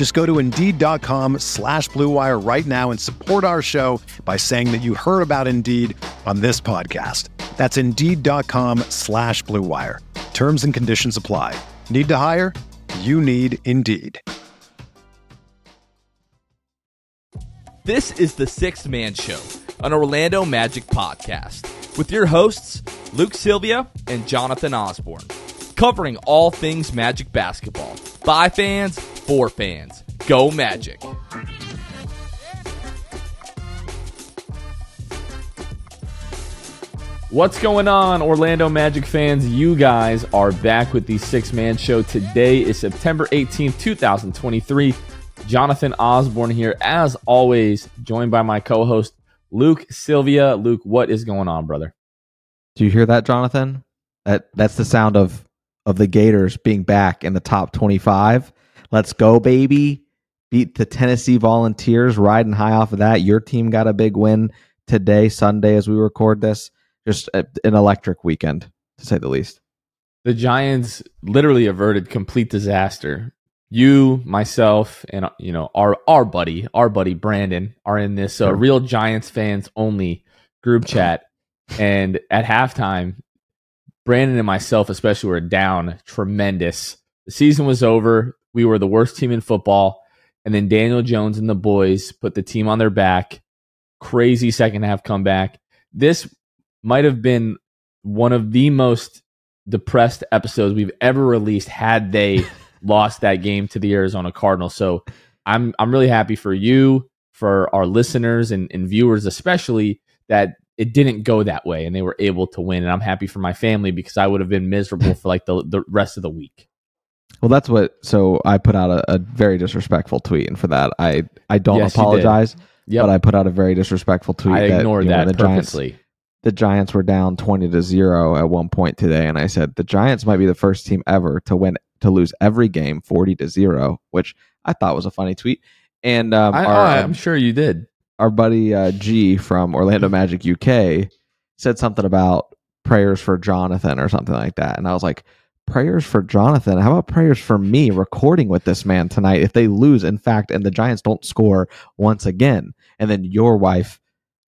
Just go to Indeed.com slash BlueWire right now and support our show by saying that you heard about Indeed on this podcast. That's Indeed.com slash BlueWire. Terms and conditions apply. Need to hire? You need Indeed. This is the Sixth Man Show, an Orlando Magic podcast, with your hosts, Luke Sylvia and Jonathan Osborne, covering all things Magic basketball. By fans, for fans. Go Magic. What's going on, Orlando Magic fans? You guys are back with the Sixth Man Show. Today is September 18th, 2023. Jonathan Osborne here, as always, joined by my co host, Luke Sylvia. Luke, what is going on, brother? Do you hear that, Jonathan? That that's the sound of of the Gators being back in the top 25. Let's go, baby. Beat the Tennessee Volunteers, riding high off of that. Your team got a big win today, Sunday, as we record this. Just an electric weekend, to say the least. The Giants literally averted complete disaster. You, myself, and you know our our buddy, our buddy Brandon, are in this uh, real Giants fans only group chat. And at halftime, Brandon and myself, especially, were down tremendous. The season was over. We were the worst team in football. And then Daniel Jones and the boys put the team on their back. Crazy second half comeback. This might have been one of the most depressed episodes we've ever released had they lost that game to the Arizona Cardinals. So I'm I'm really happy for you, for our listeners and, and viewers especially, that it didn't go that way and they were able to win. And I'm happy for my family because I would have been miserable for like the, the rest of the week. Well, that's what. So I put out a, a very disrespectful tweet, and for that, I I don't Yes, apologize. Yep. But I put out a very disrespectful tweet. I that, ignored you know, that the Giants, purposely. the Giants were down twenty to zero at one point today, and I said the Giants might be the first team ever to win to lose every game forty to zero, which I thought was a funny tweet. And um, I, our, I'm sure you did. Our buddy uh, G from Orlando Magic UK said something about prayers for Jonathan or something like that. And I was like, prayers for Jonathan? How about prayers for me recording with this man tonight if they lose, in fact, and the Giants don't score once again? And then your wife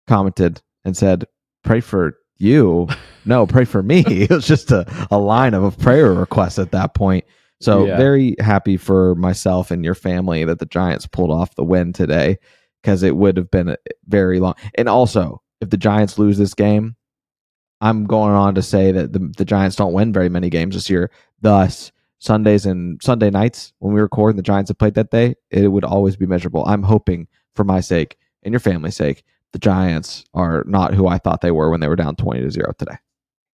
commented and said, pray for you. No, pray for me. It was just a, a line of a prayer request at that point. So Yeah. very happy for myself and your family that the Giants pulled off the win today because it would have been a very long. And also, if the Giants lose this game, I'm going on to say that the, the Giants don't win very many games this year. Thus, Sundays and Sunday nights when we record and the Giants have played that day, it would always be miserable. I'm hoping for my sake and your family's sake, the Giants are not who I thought they were when they were down 20 to 0 today.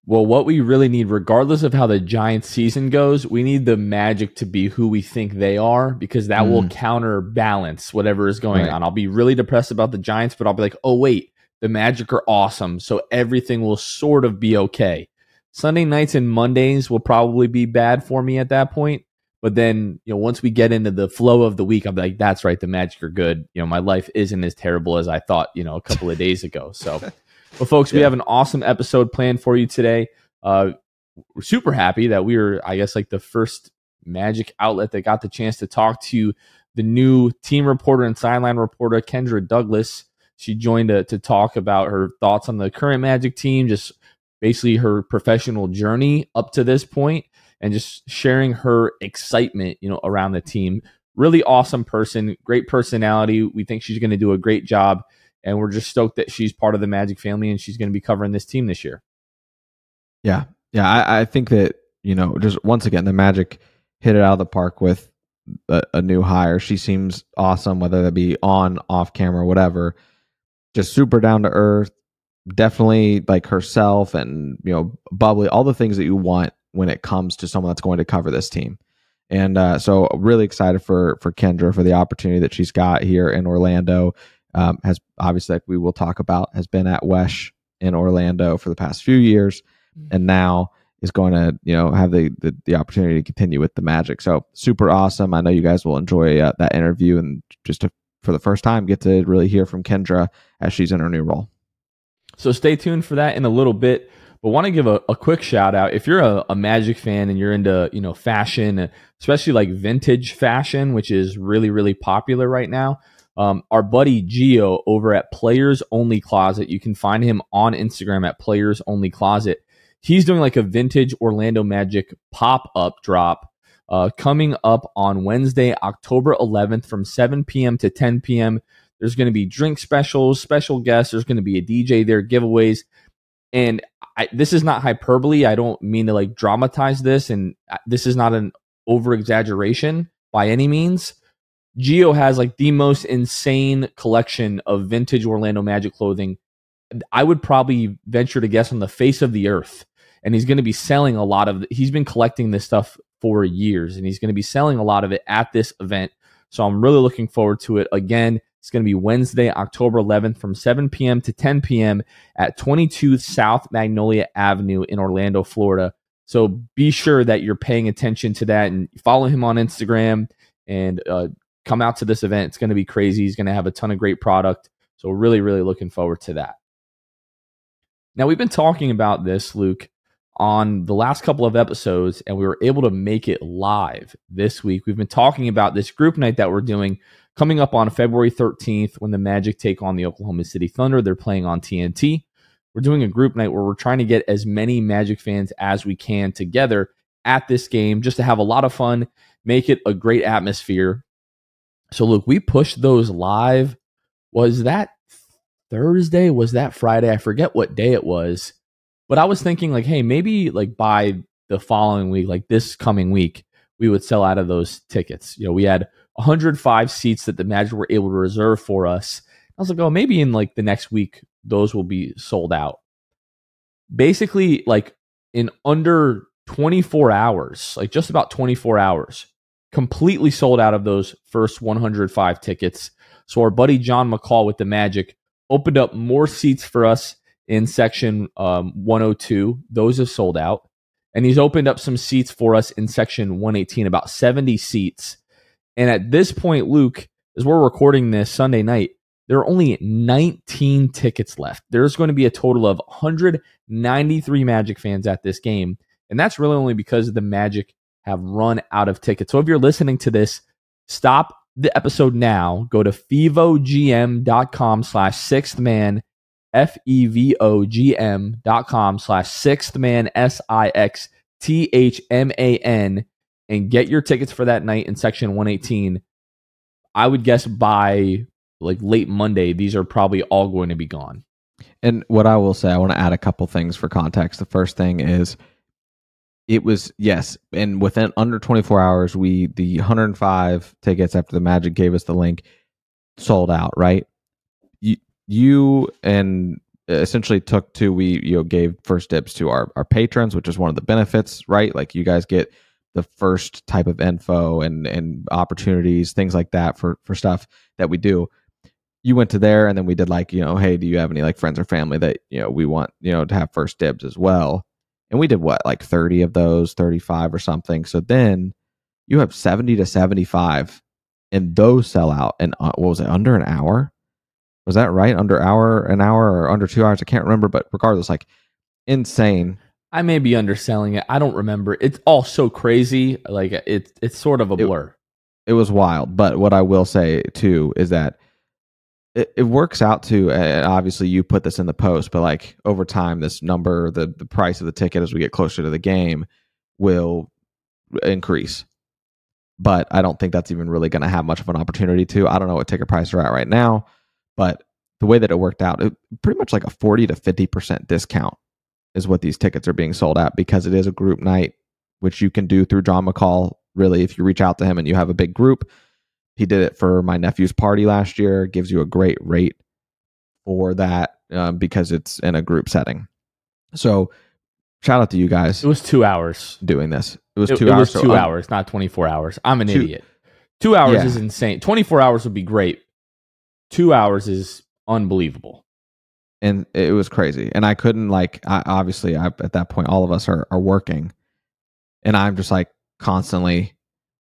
Well, what we really need, regardless of how the Giants season goes, we need the Magic to be who we think they are because that will Mm. counterbalance whatever is going Right. on. I'll be really depressed about the Giants, but I'll be like, oh, wait, the Magic are awesome. So everything will sort of be okay. Sunday nights and Mondays will probably be bad for me at that point. But then, you know, once we get into the flow of the week, I'm like, that's right, the Magic are good. You know, my life isn't as terrible as I thought, you know, a couple of days ago. So, well, folks, we have an awesome episode planned for you today. Uh, we're super happy that we were, I guess, like the first Magic outlet that got the chance to talk to the new team reporter and sideline reporter, Kendra Douglas. She joined to, to talk about her thoughts on the current Magic team, just basically her professional journey up to this point, and just sharing her excitement, you know, around the team. Really awesome person, great personality. We think she's going to do a great job, and we're just stoked that she's part of the Magic family and she's going to be covering this team this year. Yeah, yeah. I, I think that you know, just once again, the Magic hit it out of the park with a, a new hire. She seems awesome, whether that be on, off camera, whatever. Just super down to earth. Definitely like herself, and you know, bubbly. All the things that you want when it comes to someone that's going to cover this team. And uh, so, really excited for for Kendra for the opportunity that she's got here in Orlando. Um, has obviously, like we will talk about, has been at WESH in Orlando for the past few years, mm-hmm. and now is going to you know have the, the, the opportunity to continue with the Magic. So super awesome. I know you guys will enjoy uh, that interview and just to, for the first time get to really hear from Kendra as she's in her new role. So stay tuned for that in a little bit. But want to give a, a quick shout out if you're a, a Magic fan and you're into you know fashion, especially like vintage fashion, which is really really popular right now. Um, our buddy Geo over at Players Only Closet, you can find him on Instagram at Players Only Closet he's doing like a vintage Orlando Magic pop up drop uh, coming up on Wednesday, October 11th from 7 p.m. to 10 p.m. There's going to be drink specials, special guests. There's going to be a DJ there, giveaways. And I, this is not hyperbole. I don't mean to like dramatize this, and uh, this is not an over exaggeration by any means. Geo has like the most insane collection of vintage Orlando Magic clothing. I would probably venture to guess on the face of the earth and he's going to be selling a lot of he's been collecting this stuff for years and he's going to be selling a lot of it at this event. So i'm really looking forward to it. Again it's going to be wednesday october 11th from 7 p.m to 10 p.m at 22 south magnolia avenue in orlando florida. So be sure that you're paying attention to that and follow him on instagram and uh, come out to this event it's going to be crazy he's going to have a ton of great product so really really looking forward to that now we've been talking about this luke on the last couple of episodes, and we were able to make it live this week. We've been talking about this group night that we're doing coming up on February 13th when the Magic take on the Oklahoma City Thunder. They're playing on TNT. We're doing a group night where we're trying to get as many Magic fans as we can together at this game just to have a lot of fun, make it a great atmosphere. So, look, we pushed those live. Was that Thursday? Was that Friday? I forget what day it was but I was thinking like, hey, maybe like by the following week, like this coming week, we would sell out of those tickets. You know, we had 105 seats that the Magic were able to reserve for us. I was like, oh, maybe in like the next week, those will be sold out. Basically, like in under 24 hours, like just about 24 hours, completely sold out of those first 105 tickets. So our buddy John McCall with the Magic opened up more seats for us in section um, 102. Those have sold out. And he's opened up some seats for us in section 118, about 70 seats. And at this point, Luke, as we're recording this Sunday night, there are only 19 tickets left. There's going to be a total of 193 Magic fans at this game. And that's really only because of the Magic have run out of tickets. So if you're listening to this, stop the episode now. Go to fevogm.com slash sixth man F-E-V-O-G-M dot com slash sixth man S-I-X-T-H-M-A-N and get your tickets for that night in section 118. I would guess by like late Monday, these are probably all going to be gone. And what I will say, I want to add a couple things for context. The first thing is it was yes, and within under 24 hours, we the 105 tickets after the Magic gave us the link sold out, right? you you and uh, essentially took to we you know gave first dibs to our our patrons which is one of the benefits right? Like you guys get the first type of info and and opportunities things like that for for stuff that we do. You went to there and then we did like you know hey do you have any like friends or family that you know we want you know to have first dibs as well and we did what like 30 of those 35 or something so then you have 70 to 75 and those sell out in uh, what was it under an hour was that right? Under hour, an hour, or under two hours? I can't remember, but regardless, like insane. I may be underselling it. I don't remember. It's all so crazy. Like it's it's sort of a blur. It, it was wild. But what I will say too is that it, it works out to obviously you put this in the post, but like over time, this number, the the price of the ticket as we get closer to the game, will increase. But I don't think that's even really going to have much of an opportunity to. I don't know what ticket prices are at right now. But the way that it worked out, it, pretty much like a 40 to 50% discount is what these tickets are being sold at because it is a group night, which you can do through John McCall. Really, if you reach out to him and you have a big group, he did it for my nephew's party last year. Gives you a great rate for that um, because it's in a group setting. So, shout out to you guys It was two hours. doing this. It was It, two it hours. was two un- hours, not 24 hours. I'm an Two- idiot. Two hours Yeah. is insane. 24 hours would be great. Two hours is unbelievable. and it was crazy. And I couldn't like I, obviously I, at that point all of us are are working, and I'm just like constantly,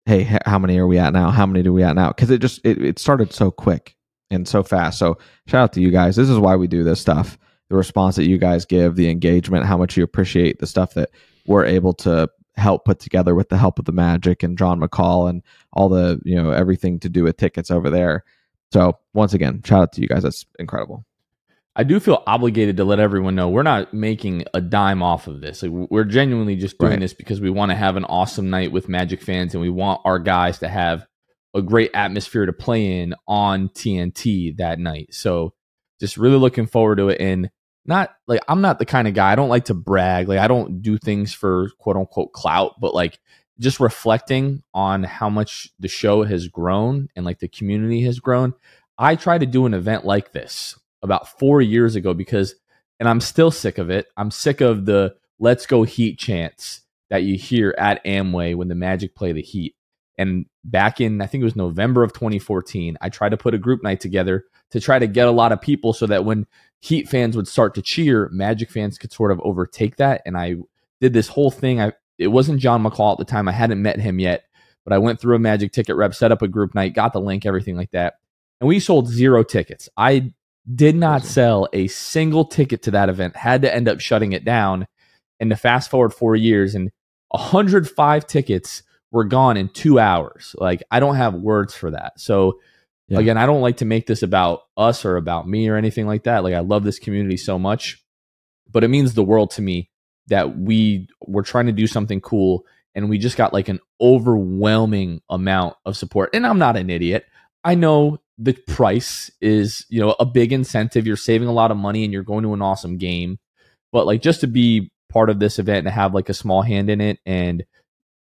hey, how many are we at now? How many do we at now? Because it just it, it started so quick and so fast. So shout out to you guys. This is why we do this stuff. The response that you guys give, the engagement, how much you appreciate the stuff that we're able to help put together with the help of the Magic and John McCall and all the you know everything to do with tickets over there. So once again, shout out to you guys. That's incredible. I do feel obligated to let everyone know we're not making a dime off of this. Like we're genuinely just doing Right. this because we want to have an awesome night with Magic fans and we want our guys to have a great atmosphere to play in on TNT that night. So just really looking forward to it and not like I'm not the kind of guy I don't like to brag. Like I don't do things for quote unquote clout, but like just reflecting on how much the show has grown and like the community has grown. I try to do an event like this about four years ago because, and I'm still sick of it. I'm sick of the let's go Heat chants that you hear at Amway when the Magic play the Heat. And back in, I think it was November of 2014, I tried to put a group night together to try to get a lot of people so that when Heat fans would start to cheer, Magic fans could sort of overtake that. And I did this whole thing. I it wasn't John McCall at the time. I hadn't met him yet, but I went through a Magic ticket rep, set up a group night, got the link, everything like that. And we sold zero tickets. I did not sell a single ticket to that event, had to end up shutting it down. And to fast forward four years, and 105 tickets were gone in two hours. Like, I don't have words for that. So, Yeah. again, I don't like to make this about us or about me or anything like that. Like, I love this community so much, but it means the world to me that we were trying to do something cool and we just got like an overwhelming amount of support. And I'm not an idiot. I know the price is, you know, a big incentive. You're saving a lot of money and you're going to an awesome game. But like just to be part of this event and have like a small hand in it and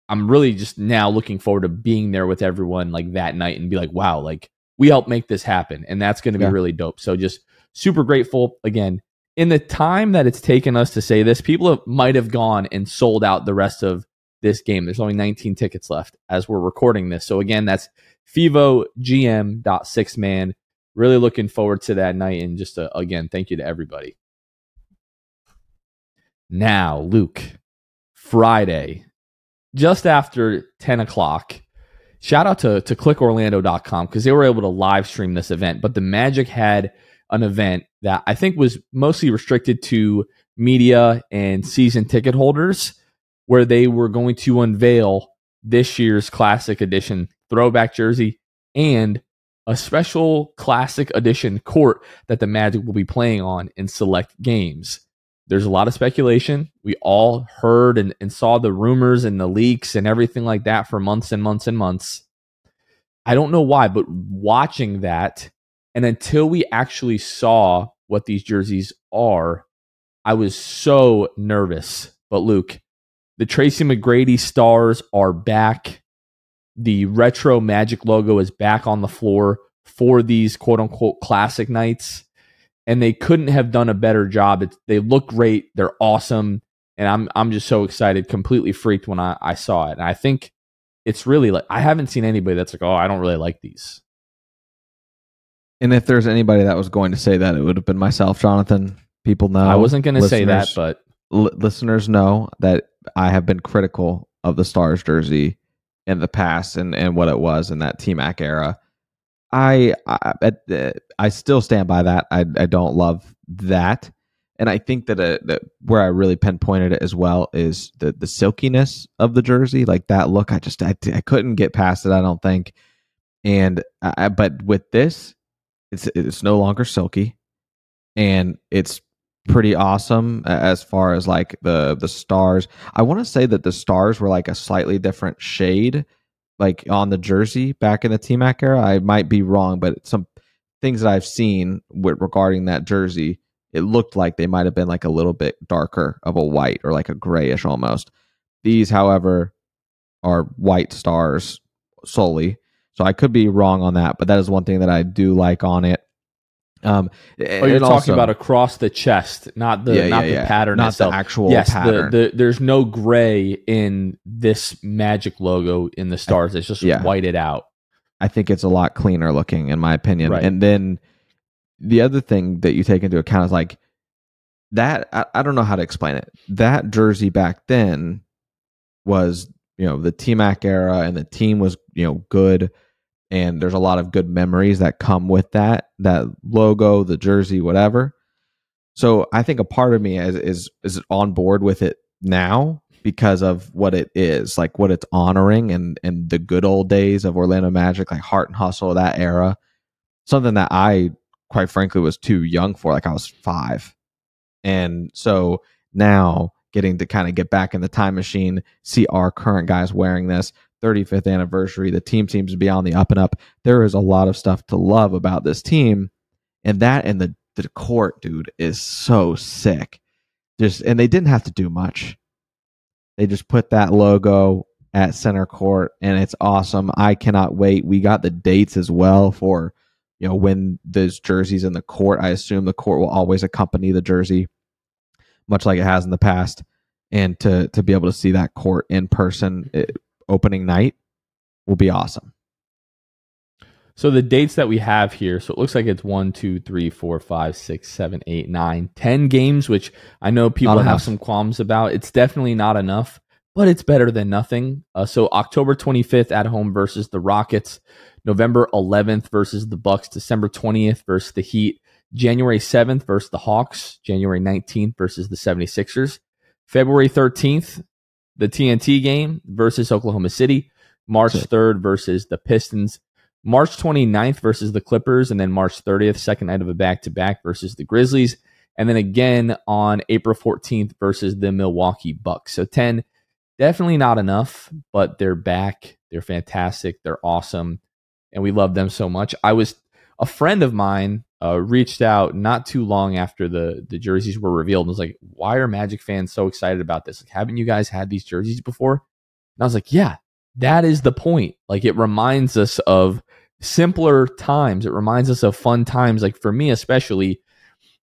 I'm really just now looking forward to being there with everyone like that night and be like, wow, like we helped make this happen. And that's going to be Yeah. really dope. So just super grateful again. In the time that it's taken us to say this, people have, might have gone and sold out the rest of this game. There's only 19 tickets left as we're recording this. So again, that's FevoGM.6man. Really looking forward to that night. And just uh, again, thank you to everybody. Now, Luke, Friday, just after 10 o'clock, shout out to, to clickorlando.com because they were able to live stream this event. But the Magic had an event that I think was mostly restricted to media and season ticket holders, where they were going to unveil this year's classic edition throwback jersey and a special classic edition court that the Magic will be playing on in select games. There's a lot of speculation. We all heard and, and saw the rumors and the leaks and everything like that for months and months and months. I don't know why, but watching that, and until we actually saw what these jerseys are, I was so nervous. But Luke, the Tracy McGrady stars are back. The retro Magic logo is back on the floor for these quote unquote classic nights. And they couldn't have done a better job. It's, they look great. They're awesome. And I'm I'm just so excited, completely freaked when I, I saw it. And I think it's really like I haven't seen anybody that's like, oh, I don't really like these. And if there's anybody that was going to say that, it would have been myself, Jonathan. People know. I wasn't going to say that, but li- listeners know that I have been critical of the Stars jersey in the past and, and what it was in that T Mac era. I I, the- I still stand by that. I I don't love that, and I think that, uh that where I really pinpointed it as well is the the silkiness of the jersey, like that look. I just I, I couldn't get past it. I don't think, and I, but with this, it's it's no longer silky, and it's pretty awesome as far as like the the stars. I want to say that the stars were like a slightly different shade, like on the jersey back in the T Mac era. I might be wrong, but some things that I've seen with regarding that jersey it looked like they might have been like a little bit darker of a white or like a grayish almost. These, however, are white stars solely. So I could be wrong on that, but that is one thing that I do like on it. Um, oh, you're talking also, about across the chest, not the yeah, not yeah, the yeah. pattern, not itself. the actual yes, pattern. The, the, there's no gray in this magic logo in the stars. It's just whited out. I think it's a lot cleaner looking, in my opinion. Right. And then the other thing that you take into account is like that. I, I don't know how to explain it. That jersey back then was, you know, the T Mac era, and the team was, you know, good and there's a lot of good memories that come with that that logo the jersey whatever. So i think a part of me is is, is on board with it now because of what it is like what it's honoring and and the good old days of orlando magic like heart and hustle of that era. Something that i quite frankly was too young for like i was five. And so now getting to kind of get back in the time machine see our current guys wearing this 35th anniversary. The team seems to be on the up and up. There is a lot of stuff to love about this team, and that and the the court, dude, is so sick. Just and they didn't have to do much. They just put that logo at center court, and it's awesome. I cannot wait. We got the dates as well for you know when those jerseys in the court. I assume the court will always accompany the jersey, much like it has in the past. And to to be able to see that court in person, it, opening night will be awesome. So the dates that we have here, so it looks like it's one, two, three, four, five, six, seven, eight, nine, ten games, which I know people have some qualms about. It's definitely not enough, but it's better than nothing. Uh, so October 25th at home versus the Rockets, November 11th versus the Bucks, December 20th versus the Heat, January 7th versus the Hawks, January 19th versus the 76ers, February 13th the TNT game versus Oklahoma City, March 3rd versus the Pistons, March 29th versus the Clippers, and then March 30th, second night of a back to back versus the Grizzlies, and then again on April 14th versus the Milwaukee Bucks. So 10, definitely not enough, but they're back. They're fantastic. They're awesome. And we love them so much. I was a friend of mine uh, reached out not too long after the the jerseys were revealed and was like, "Why are Magic fans so excited about this? Like, haven't you guys had these jerseys before?" And I was like, "Yeah, that is the point. Like, it reminds us of simpler times. It reminds us of fun times. Like for me, especially."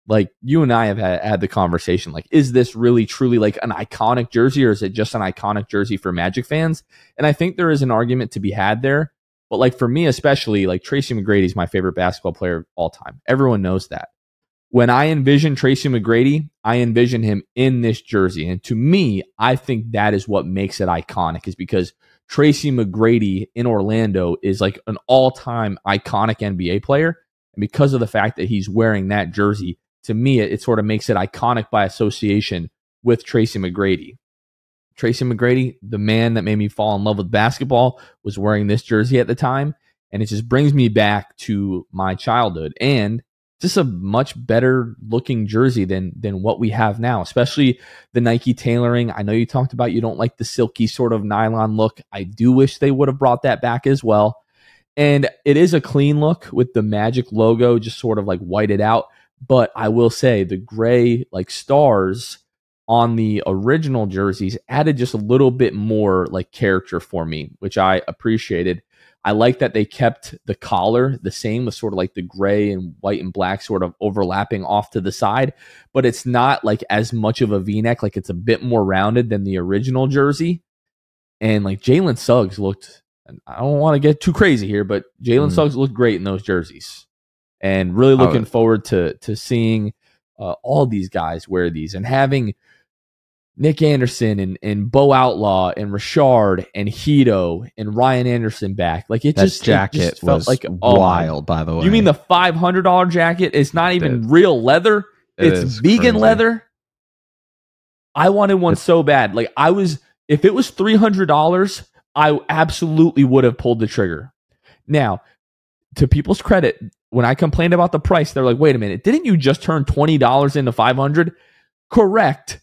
Like you and I have had, had the conversation. Like, is this really truly like an iconic jersey, or is it just an iconic jersey for Magic fans? And I think there is an argument to be had there but like for me, especially, like Tracy McGrady is my favorite basketball player of all time. Everyone knows that. When I envision Tracy McGrady, I envision him in this jersey. And to me, I think that is what makes it iconic, is because Tracy McGrady in Orlando is like an all time iconic NBA player. And because of the fact that he's wearing that jersey, to me, it, it sort of makes it iconic by association with Tracy McGrady. Tracy McGrady, the man that made me fall in love with basketball, was wearing this jersey at the time. And it just brings me back to my childhood. And just a much better looking jersey than than what we have now, especially the Nike tailoring. I know you talked about you don't like the silky sort of nylon look. I do wish they would have brought that back as well. And it is a clean look with the Magic logo just sort of like whited out. But I will say the gray like stars on the original jerseys added just a little bit more like character for me, which I appreciated. I like that they kept the collar the same with sort of like the gray and white and black sort of overlapping off to the side, but it's not like as much of a v-neck, like it's a bit more rounded than the original jersey. And like Jalen Suggs looked I don't want to get too crazy here, but Jalen mm. Suggs looked great in those jerseys. And really looking oh. forward to to seeing uh, all these guys wear these and having Nick Anderson and, and Bo Outlaw and Rashard and Hedo and Ryan Anderson back. Like it that just jacket it just felt like oh, wild. By the way, you mean the five hundred dollar jacket? It's not even real leather. It it's vegan crazy. leather. I wanted one it's, so bad. Like I was, if it was three hundred dollars, I absolutely would have pulled the trigger. Now, to people's credit, when I complained about the price, they're like, "Wait a minute, didn't you just turn twenty dollars into five hundred? Correct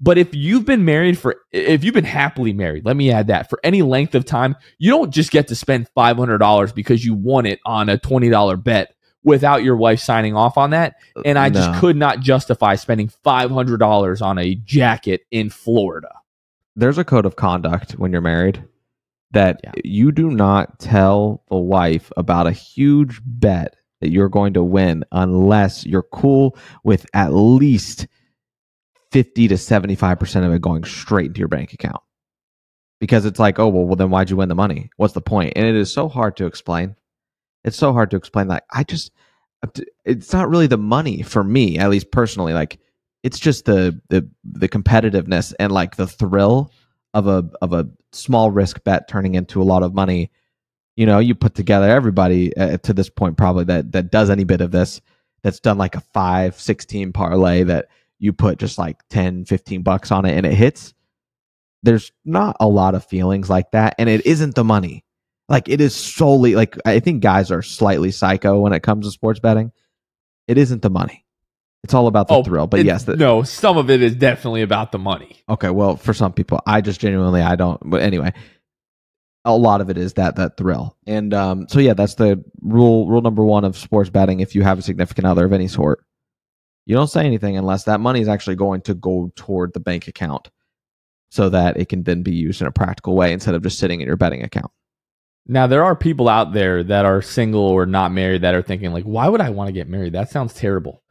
but if you've been married for, if you've been happily married, let me add that for any length of time, you don't just get to spend $500 because you won it on a $20 bet without your wife signing off on that. And I just could not justify spending $500 on a jacket in Florida. there's a code of conduct when you're married that Yeah. you do not tell the wife about a huge bet that you're going to win unless you're cool with at least 50 to 75% of it going straight into your bank account. Because it's like, oh, well, well, then why'd you win the money? What's the point? And it is so hard to explain. It's so hard to explain that. I just, it's not really the money for me, at least personally. Like, it's just the the the competitiveness and like the thrill of a of a small risk bet turning into a lot of money you know you put together everybody uh, to this point probably that that does any bit of this that's done like a 5 16 parlay that you put just like 10 15 bucks on it and it hits there's not a lot of feelings like that and it isn't the money like it is solely like i think guys are slightly psycho when it comes to sports betting it isn't the money it's all about the Oh, thrill but It- yes the, no, some of it is definitely about the money. Okay, well, for some people, I just genuinely I don't. But anyway, a lot of it is that that thrill, and um, so yeah, that's the rule. Rule number one of sports betting: if you have a significant other of any sort, you don't say anything unless that money is actually going to go toward the bank account, so that it can then be used in a practical way instead of just sitting in your betting account. Now there are people out there that are single or not married that are thinking like, why would I want to get married? That sounds terrible.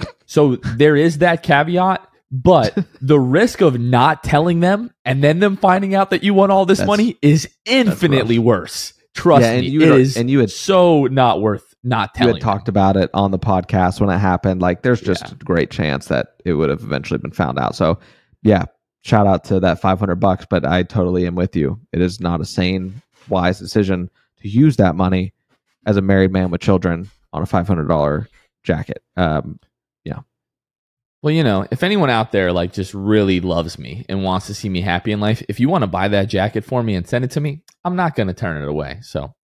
so there is that caveat, but the risk of not telling them and then them finding out that you want all this That's- money is infinitely worse. Trust yeah, and me, you it is and you had so not worth not you had talked about it on the podcast when it happened. Like, there's just Yeah. a great chance that it would have eventually been found out. So, yeah, shout out to that 500 bucks. But I totally am with you. It is not a sane, wise decision to use that money as a married man with children on a $500 jacket. Um, yeah. Well, you know, if anyone out there like just really loves me and wants to see me happy in life, if you want to buy that jacket for me and send it to me, I'm not going to turn it away. So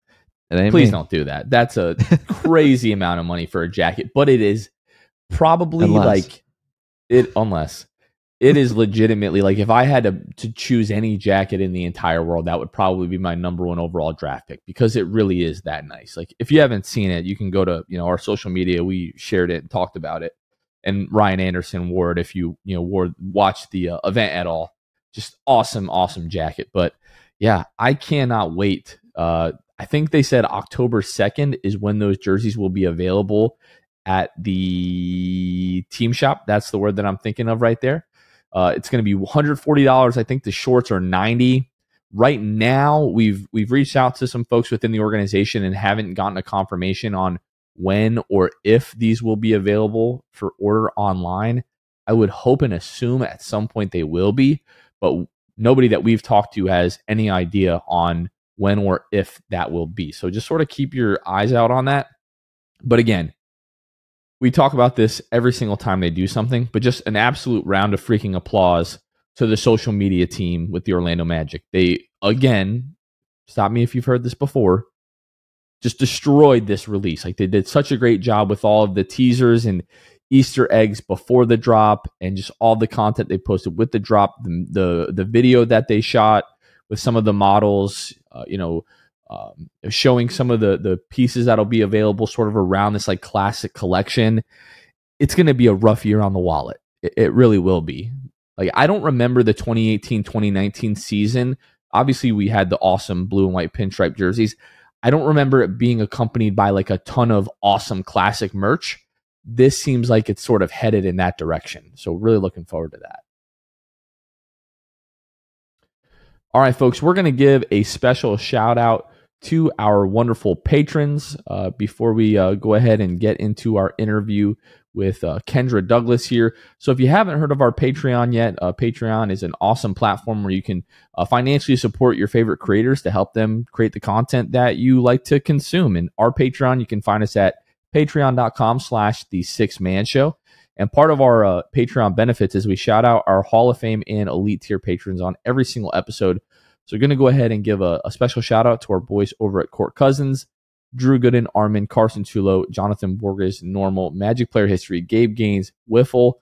please don't do that. That's a crazy amount of money for a jacket, but it is probably Unless. like it unless it is legitimately like if I had to to choose any jacket in the entire world, that would probably be my number one overall draft pick because it really is that nice. Like if you haven't seen it, you can go to you know our social media. We shared it and talked about it, and Ryan Anderson wore it. If you you know wore watched the uh, event at all, just awesome, awesome jacket. But yeah, I cannot wait. Uh, I think they said October 2nd is when those jerseys will be available at the team shop. That's the word that I'm thinking of right there. Uh, it's going to be $140. I think the shorts are 90. Right now, we've we've reached out to some folks within the organization and haven't gotten a confirmation on when or if these will be available for order online. I would hope and assume at some point they will be, but nobody that we've talked to has any idea on when or if that will be. So just sort of keep your eyes out on that. But again, we talk about this every single time they do something, but just an absolute round of freaking applause to the social media team with the Orlando Magic. They, again, stop me if you've heard this before, just destroyed this release. Like they did such a great job with all of the teasers and Easter eggs before the drop and just all the content they posted with the drop, the the, the video that they shot with some of the models, uh, you know, um, showing some of the the pieces that'll be available sort of around this like classic collection. It's going to be a rough year on the wallet. It, it really will be. Like I don't remember the 2018-2019 season. Obviously, we had the awesome blue and white pinstripe jerseys. I don't remember it being accompanied by like a ton of awesome classic merch. This seems like it's sort of headed in that direction. So really looking forward to that. All right, folks, we're going to give a special shout out to our wonderful patrons uh, before we uh, go ahead and get into our interview with uh, Kendra Douglas here. So, if you haven't heard of our Patreon yet, uh, Patreon is an awesome platform where you can uh, financially support your favorite creators to help them create the content that you like to consume. And our Patreon, you can find us at patreon.com slash the six man show. And part of our uh, Patreon benefits is we shout out our Hall of Fame and Elite tier patrons on every single episode. So we're going to go ahead and give a, a, special shout out to our boys over at Court Cousins, Drew Gooden, Armin, Carson Chulo, Jonathan Borges, Normal, Magic Player History, Gabe Gaines, Wiffle,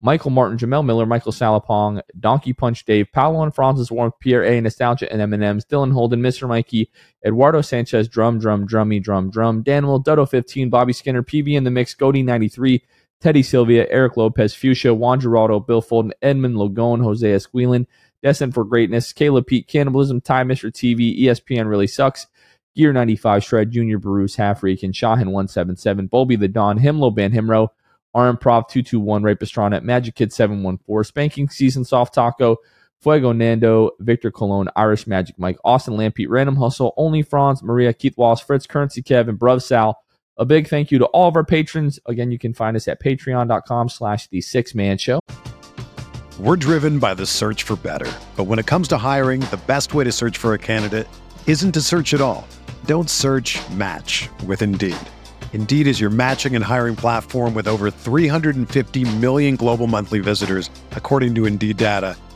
Michael Martin, Jamel Miller, Michael Salapong, Donkey Punch Dave, Paolo and Francis Warmth, Pierre A, Nostalgia and M&M's, Dylan Holden, Mr. Mikey, Eduardo Sanchez, Drum, Drum, Drummy, Drum, Drum, Daniel, Dodo 15, Bobby Skinner, PV in the Mix, Goody 93, Teddy Sylvia, Eric Lopez, Fuchsia, Juan Geraldo, Bill Fulton, Edmund Logone, Jose Esquilin, Destined for Greatness, Caleb Pete, Cannibalism, Time Mr. TV, ESPN Really Sucks, Gear 95, Shred, Junior Bruce, Half Freakin, Shahin 177, Bulby the Don, Himlo Ban Himro, R Improv 221, Ray Pastrana, Magic Kid 714, Spanking Season Soft Taco, Fuego Nando, Victor Cologne, Irish Magic Mike, Austin Lampete, Random Hustle, Only Franz, Maria, Keith Wallace, Fritz, Currency Kevin, Bruv Sal. A big thank you to all of our patrons. Again, you can find us at patreon.com slash the six man show. We're driven by the search for better. But when it comes to hiring, the best way to search for a candidate isn't to search at all. Don't search match with Indeed. Indeed is your matching and hiring platform with over 350 million global monthly visitors, according to Indeed data,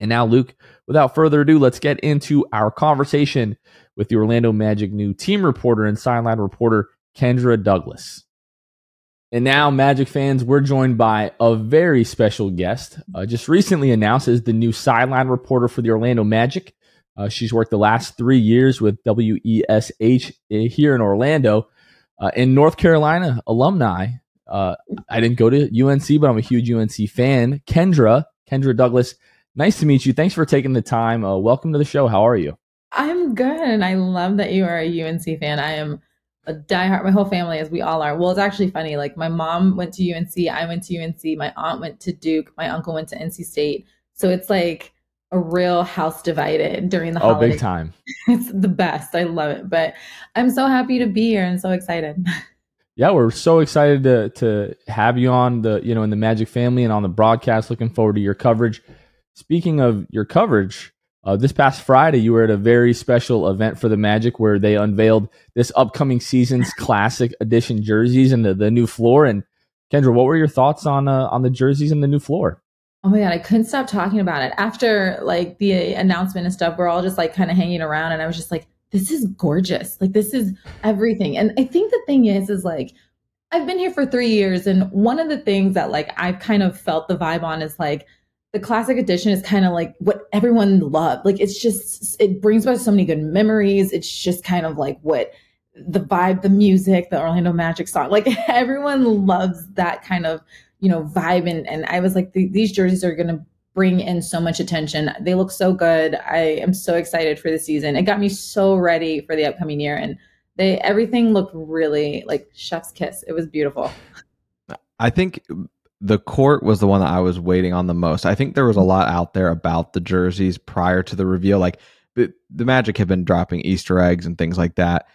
And now, Luke, without further ado, let's get into our conversation with the Orlando Magic new team reporter and sideline reporter, Kendra Douglas. And now, Magic fans, we're joined by a very special guest. Uh, just recently announced as the new sideline reporter for the Orlando Magic. Uh, she's worked the last three years with WESH here in Orlando. Uh, in North Carolina alumni. Uh, I didn't go to UNC, but I'm a huge UNC fan. Kendra, Kendra Douglas, nice to meet you. Thanks for taking the time. Uh, welcome to the show. How are you? I'm good, and I love that you are a UNC fan. I am a diehard. My whole family, as we all are. Well, it's actually funny. Like my mom went to UNC, I went to UNC, my aunt went to Duke, my uncle went to NC State. So it's like a real house divided during the Oh, holiday. big time. It's the best. I love it. But I'm so happy to be here and so excited. Yeah, we're so excited to to have you on the you know in the Magic family and on the broadcast. Looking forward to your coverage. Speaking of your coverage, uh, this past Friday you were at a very special event for the Magic where they unveiled this upcoming season's classic edition jerseys and the, the new floor. And Kendra, what were your thoughts on uh, on the jerseys and the new floor? Oh my god, I couldn't stop talking about it. After like the announcement and stuff, we're all just like kind of hanging around and I was just like, this is gorgeous. Like this is everything. And I think the thing is is like I've been here for 3 years and one of the things that like I've kind of felt the vibe on is like the classic edition is kind of like what everyone loved. Like it's just it brings back so many good memories. It's just kind of like what the vibe, the music, the Orlando Magic song. Like everyone loves that kind of you know vibe and and I was like th- these jerseys are going to bring in so much attention. They look so good. I am so excited for the season. It got me so ready for the upcoming year and they everything looked really like chef's kiss. It was beautiful. I think the court was the one that I was waiting on the most. I think there was a mm-hmm. lot out there about the jerseys prior to the reveal. Like the, the Magic had been dropping Easter eggs and things like that.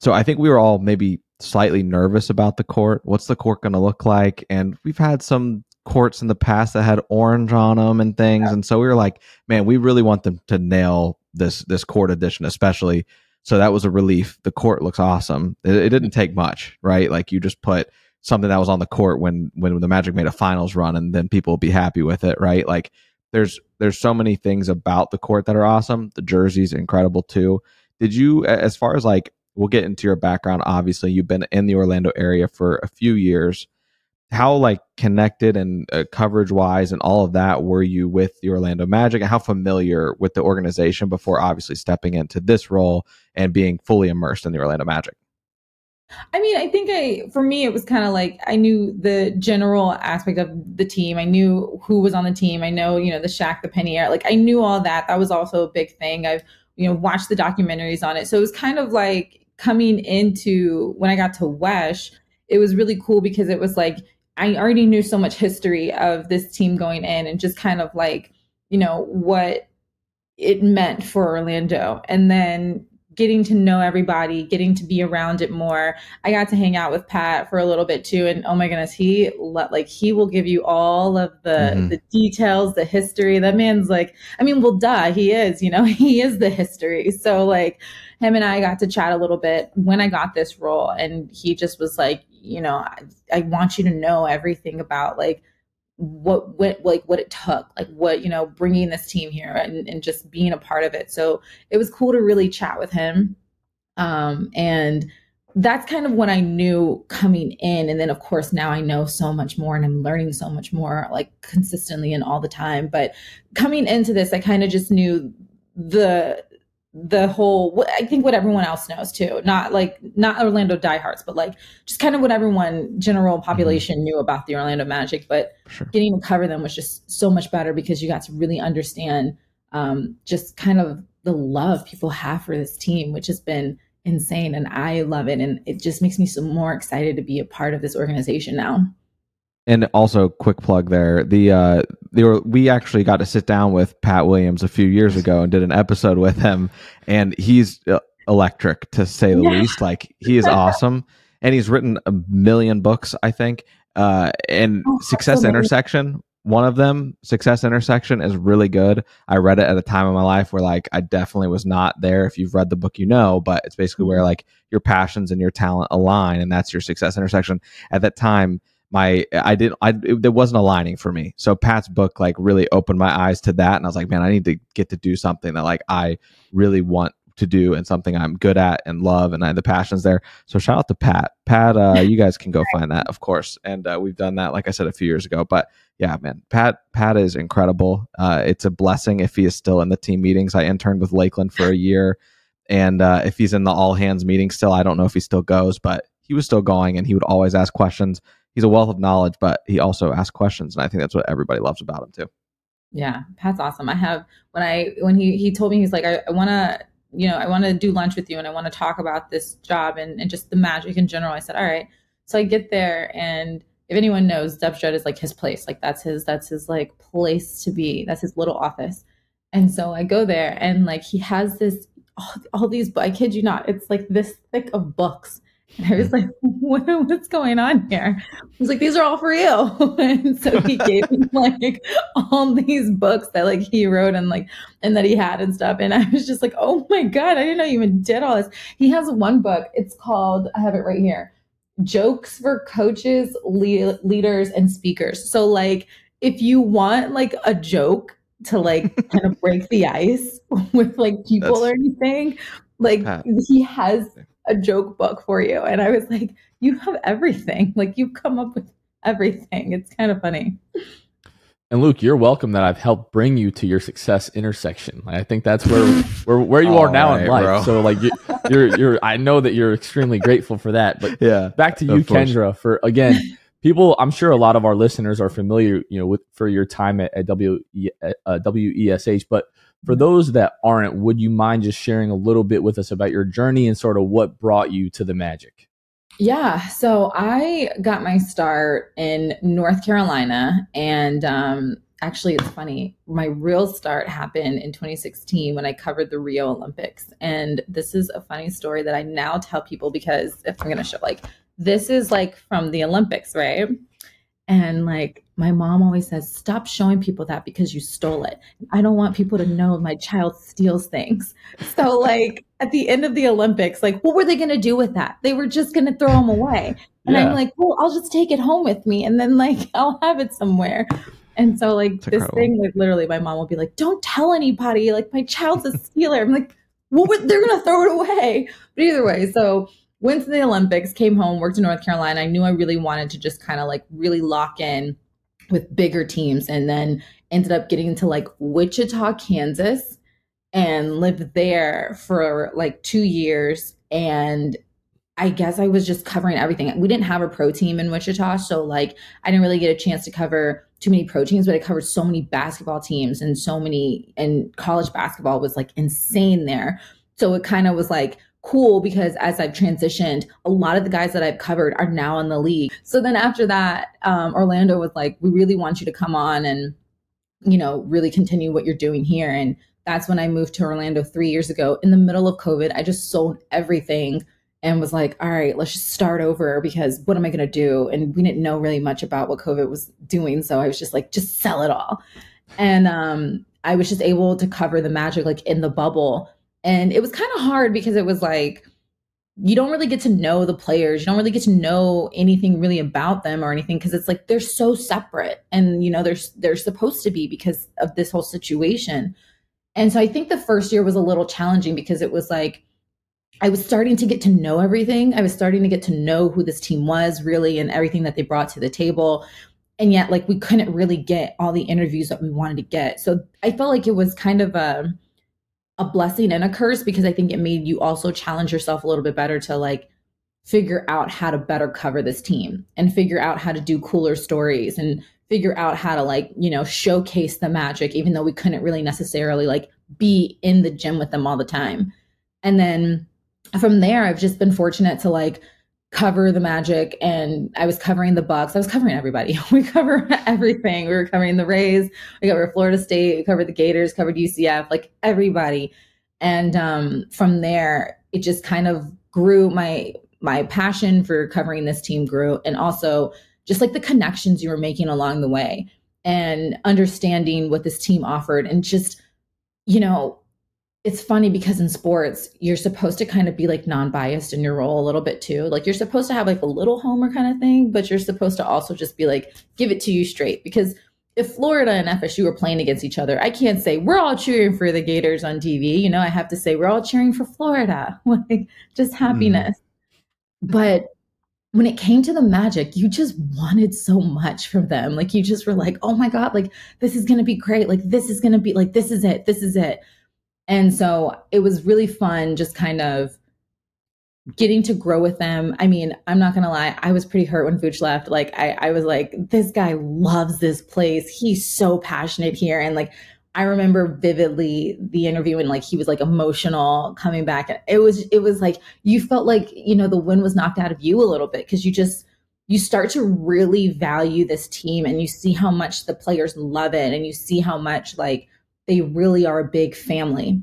So I think we were all maybe slightly nervous about the court. What's the court going to look like? And we've had some courts in the past that had orange on them and things. And so we were like, man, we really want them to nail this this court edition, especially. So that was a relief. The court looks awesome. It, it didn't mm-hmm. take much, right? Like you just put something that was on the court when when the Magic made a finals run, and then people will be happy with it, right? Like there's there's so many things about the court that are awesome. The jersey's incredible too. Did you, as far as like, we'll get into your background. Obviously, you've been in the Orlando area for a few years. How like connected and uh, coverage wise and all of that were you with the Orlando Magic, and how familiar with the organization before obviously stepping into this role and being fully immersed in the Orlando Magic? I mean, I think I, for me, it was kind of like I knew the general aspect of the team. I knew who was on the team. I know, you know, the Shaq, the Penny Air. Like I knew all that. That was also a big thing. I've, you know, watched the documentaries on it. So it was kind of like coming into when I got to WESH, it was really cool because it was like I already knew so much history of this team going in and just kind of like, you know, what it meant for Orlando. And then getting to know everybody, getting to be around it more. I got to hang out with Pat for a little bit too, and oh my goodness, he like he will give you all of the mm-hmm. the details, the history. That man's like, I mean, well, duh, he is, you know, he is the history. So like, him and I got to chat a little bit when I got this role, and he just was like, you know, I, I want you to know everything about like what went like what it took like what you know bringing this team here and, and just being a part of it. So it was cool to really chat with him. Um and that's kind of what i knew coming in. And then of course now i know so much more and i'm learning so much more like consistently and all the time. But coming into this i kind of just knew the the whole i think what everyone else knows too not like not orlando diehards but like just kind of what everyone general mm-hmm. population mm-hmm. knew about the orlando magic but sure. getting to cover them was just so much better because you got to really understand um, just kind of the love people have for this team which has been insane and i love it and it just makes me so more excited to be a part of this organization now and also quick plug there the uh they were we actually got to sit down with pat williams a few years ago and did an episode with him. And he's uh, electric to say the yeah. least. Like he is awesome. And he's written a million books i think. Uh and oh, success intersection one of them success intersection is really good. I read it at a time in my life where like i definitely was not there. If you've read the book you know but it's basically where mm-hmm. like your passions and your talent align and that's your success intersection. At that time my I didn't I it, there wasn't aligning for me. So Pat's book like really opened my eyes to that, and I was like, man, I need to get to do something that like I really want to do and something I'm good at and love, and I, the passion's there. So shout out to Pat. Pat, uh, you guys can go find that, of course, and uh, we've done that, like I said, a few years ago. But yeah, man, Pat Pat is incredible. Uh, it's a blessing if he is still in the team meetings. I interned with Lakeland for a year. And uh, if he's in the all hands meeting still, I don't know if he still goes, but he was still going and he would always ask questions he's a wealth of knowledge, but he also asks questions, and I think that's what everybody loves about him too. Yeah, Pat's awesome. I have when I when he he told me he's like I, I want to you know I want to do lunch with you and I want to talk about this job and and just the magic in general. I said all right. So I get there and if anyone knows, Dubsdread is like his place. Like that's his that's his like place to be. That's his little office. And so I go there and like he has this all, all these I kid you not, it's like this thick of books and I was hmm. like, what, what's going on here? I was like, these are all for you. and so he gave me like all these books that like he wrote and like, and that he had and stuff. And I was just like, oh my God, I didn't know you even did all this. He has one book. It's called, I have it right here Jokes for Coaches, le- Leaders, and Speakers. So, like, if you want like a joke to like kind of break the ice with like people That's, or anything, like Pat. he has a joke book for you. And I was like, you have everything. Like you've come up with everything. It's kind of funny. And Luke, you're welcome that I've helped bring you to your success intersection. I think that's where where, where you are now right, in life. Bro. So like you, you're you're I know that you're extremely grateful for that. But yeah, back to you, Kendra, for again, people. I'm sure a lot of our listeners are familiar, you know, with for your time at, at W uh, WESH, but for those that aren't, would you mind just sharing a little bit with us about your journey and sort of what brought you to the Magic? Yeah, so I got my start in North Carolina, and um, actually, it's funny. My real start happened in 2016 when I covered the Rio Olympics, and this is a funny story that I now tell people because if I'm going to show, like, this is like from the Olympics, right? And like my mom always says, stop showing people that because you stole it. I don't want people to know my child steals things. So like at the end of the Olympics, like what were they going to do with that? They were just going to throw them away. And yeah. I'm like, well, I'll just take it home with me and then like I'll have it somewhere. And so like this thing, like literally my mom will be like, don't tell anybody. Like my child's a stealer. I'm like, well, they're going to throw it away. But either way, so went to the Olympics, came home, worked in North Carolina. I knew I really wanted to just kind of like really lock in with bigger teams and then ended up getting to like Wichita, Kansas and lived there for like two years. And I guess I was just covering everything. We didn't have a pro team in Wichita. So like I didn't really get a chance to cover too many pro teams, but I covered so many basketball teams and so many and college basketball was like insane there. So it kind of was like cool because as I've transitioned, a lot of the guys that I've covered are now in the league. So then after that, um, Orlando was like, we really want you to come on and, you know, really continue what you're doing here. And that's when I moved to Orlando three years ago in the middle of COVID. I just sold everything and was like, all right, let's just start over because what am I going to do? And we didn't know really much about what COVID was doing. So I was just like, just sell it all. And um, I was just able to cover the magic like in the bubble and it was kind of hard because it was like, you don't really get to know the players. You don't really get to know anything really about them or anything because it's like they're so separate and you know they're they're supposed to be because of this whole situation. And so I think the first year was a little challenging because it was like I was starting to get to know everything. I was starting to get to know who this team was really and everything that they brought to the table. And yet like we couldn't really get all the interviews that we wanted to get. So I felt like it was kind of a a blessing and a curse because I think it made you also challenge yourself a little bit better to like figure out how to better cover this team and figure out how to do cooler stories and figure out how to like, you know, showcase the magic, even though we couldn't really necessarily like be in the gym with them all the time. And then from there, I've just been fortunate to like cover the magic and I was covering the Bucks. I was covering everybody. We cover everything. We were covering the Rays, we covered Florida State, we covered the Gators, covered UCF, like everybody. And um, from there, it just kind of grew my my passion for covering this team grew and also just like the connections you were making along the way and understanding what this team offered and just you know it's funny because in sports you're supposed to kind of be like non-biased in your role a little bit too. Like you're supposed to have like a little homer kind of thing but you're supposed to also just be like give it to you straight. Because if florida and fsu were playing against each other i can't say we're all cheering for the gators on tv you know i have to say we're all cheering for florida. Like just mm-hmm. happiness. Mm. but when it came to the magic you just wanted so much from them. Like you just were like oh my god like this is gonna be great. Like this is gonna be like this is it. This is it and so it was really fun just kind of getting to grow with them. I mean, I'm not gonna lie, I was pretty hurt when Vooch left. Like I, I was like, this guy loves this place. He's so passionate here. And like I remember vividly the interview and like he was like emotional coming back. It was it was like you felt like, you know, the wind was knocked out of you a little bit because you just you start to really value this team and you see how much the players love it and you see how much like they really are a big family.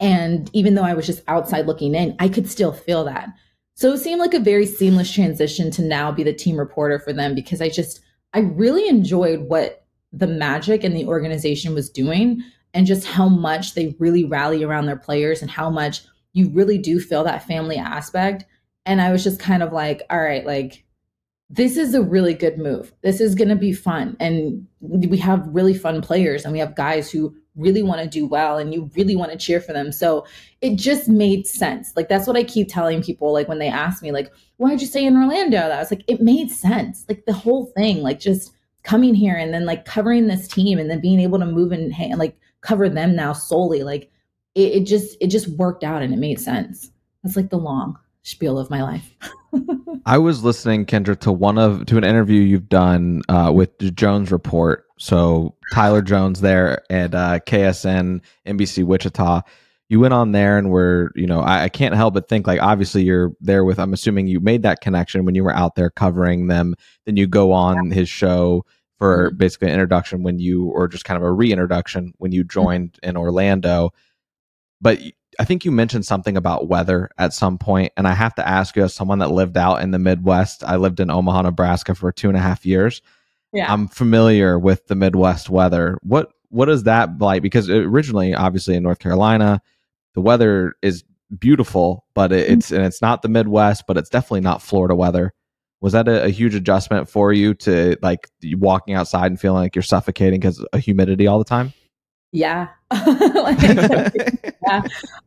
And even though I was just outside looking in, I could still feel that. So it seemed like a very seamless transition to now be the team reporter for them because I just, I really enjoyed what the magic and the organization was doing and just how much they really rally around their players and how much you really do feel that family aspect. And I was just kind of like, all right, like, this is a really good move. This is going to be fun. And we have really fun players and we have guys who really want to do well and you really want to cheer for them. So it just made sense. Like that's what I keep telling people like when they ask me like why did you stay in Orlando? That was like it made sense. Like the whole thing like just coming here and then like covering this team and then being able to move and like cover them now solely like it, it just it just worked out and it made sense. That's like the long spiel of my life. I was listening, Kendra, to one of to an interview you've done uh, with the Jones Report. So Tyler Jones there at uh, KSN NBC Wichita. You went on there and were, you know, I, I, can't help but think like obviously you're there with. I'm assuming you made that connection when you were out there covering them. Then you go on his show for mm-hmm. basically an introduction when you, or just kind of a reintroduction when you mm-hmm. joined in Orlando. But I think you mentioned something about weather at some point, and I have to ask you, as someone that lived out in the Midwest, I lived in Omaha, Nebraska for two and a half years. Yeah. I'm familiar with the Midwest weather. What what is that like? Because originally, obviously, in North Carolina, the weather is beautiful, but mm-hmm. it's and it's not the Midwest, but it's definitely not Florida weather. Was that a, a huge adjustment for you to like walking outside and feeling like you're suffocating because of humidity all the time? Yeah. yeah.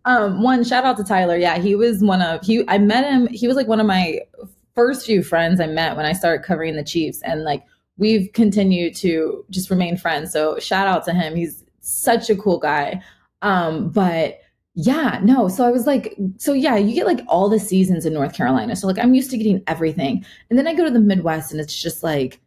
Um, one shout out to Tyler. Yeah, he was one of he I met him, he was like one of my first few friends I met when I started covering the Chiefs and like we've continued to just remain friends. So shout out to him. He's such a cool guy. Um, but yeah, no. So I was like, so yeah, you get like all the seasons in North Carolina. So like I'm used to getting everything. And then I go to the Midwest and it's just like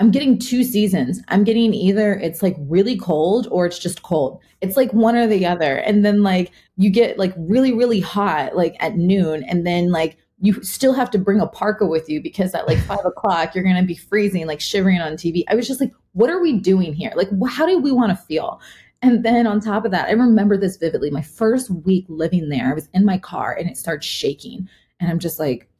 I'm getting two seasons. I'm getting either it's like really cold or it's just cold. It's like one or the other. And then like you get like really, really hot like at noon. And then like you still have to bring a parka with you because at like five o'clock you're gonna be freezing, like shivering on TV. I was just like, what are we doing here? Like, how do we want to feel? And then on top of that, I remember this vividly. My first week living there, I was in my car and it started shaking. And I'm just like,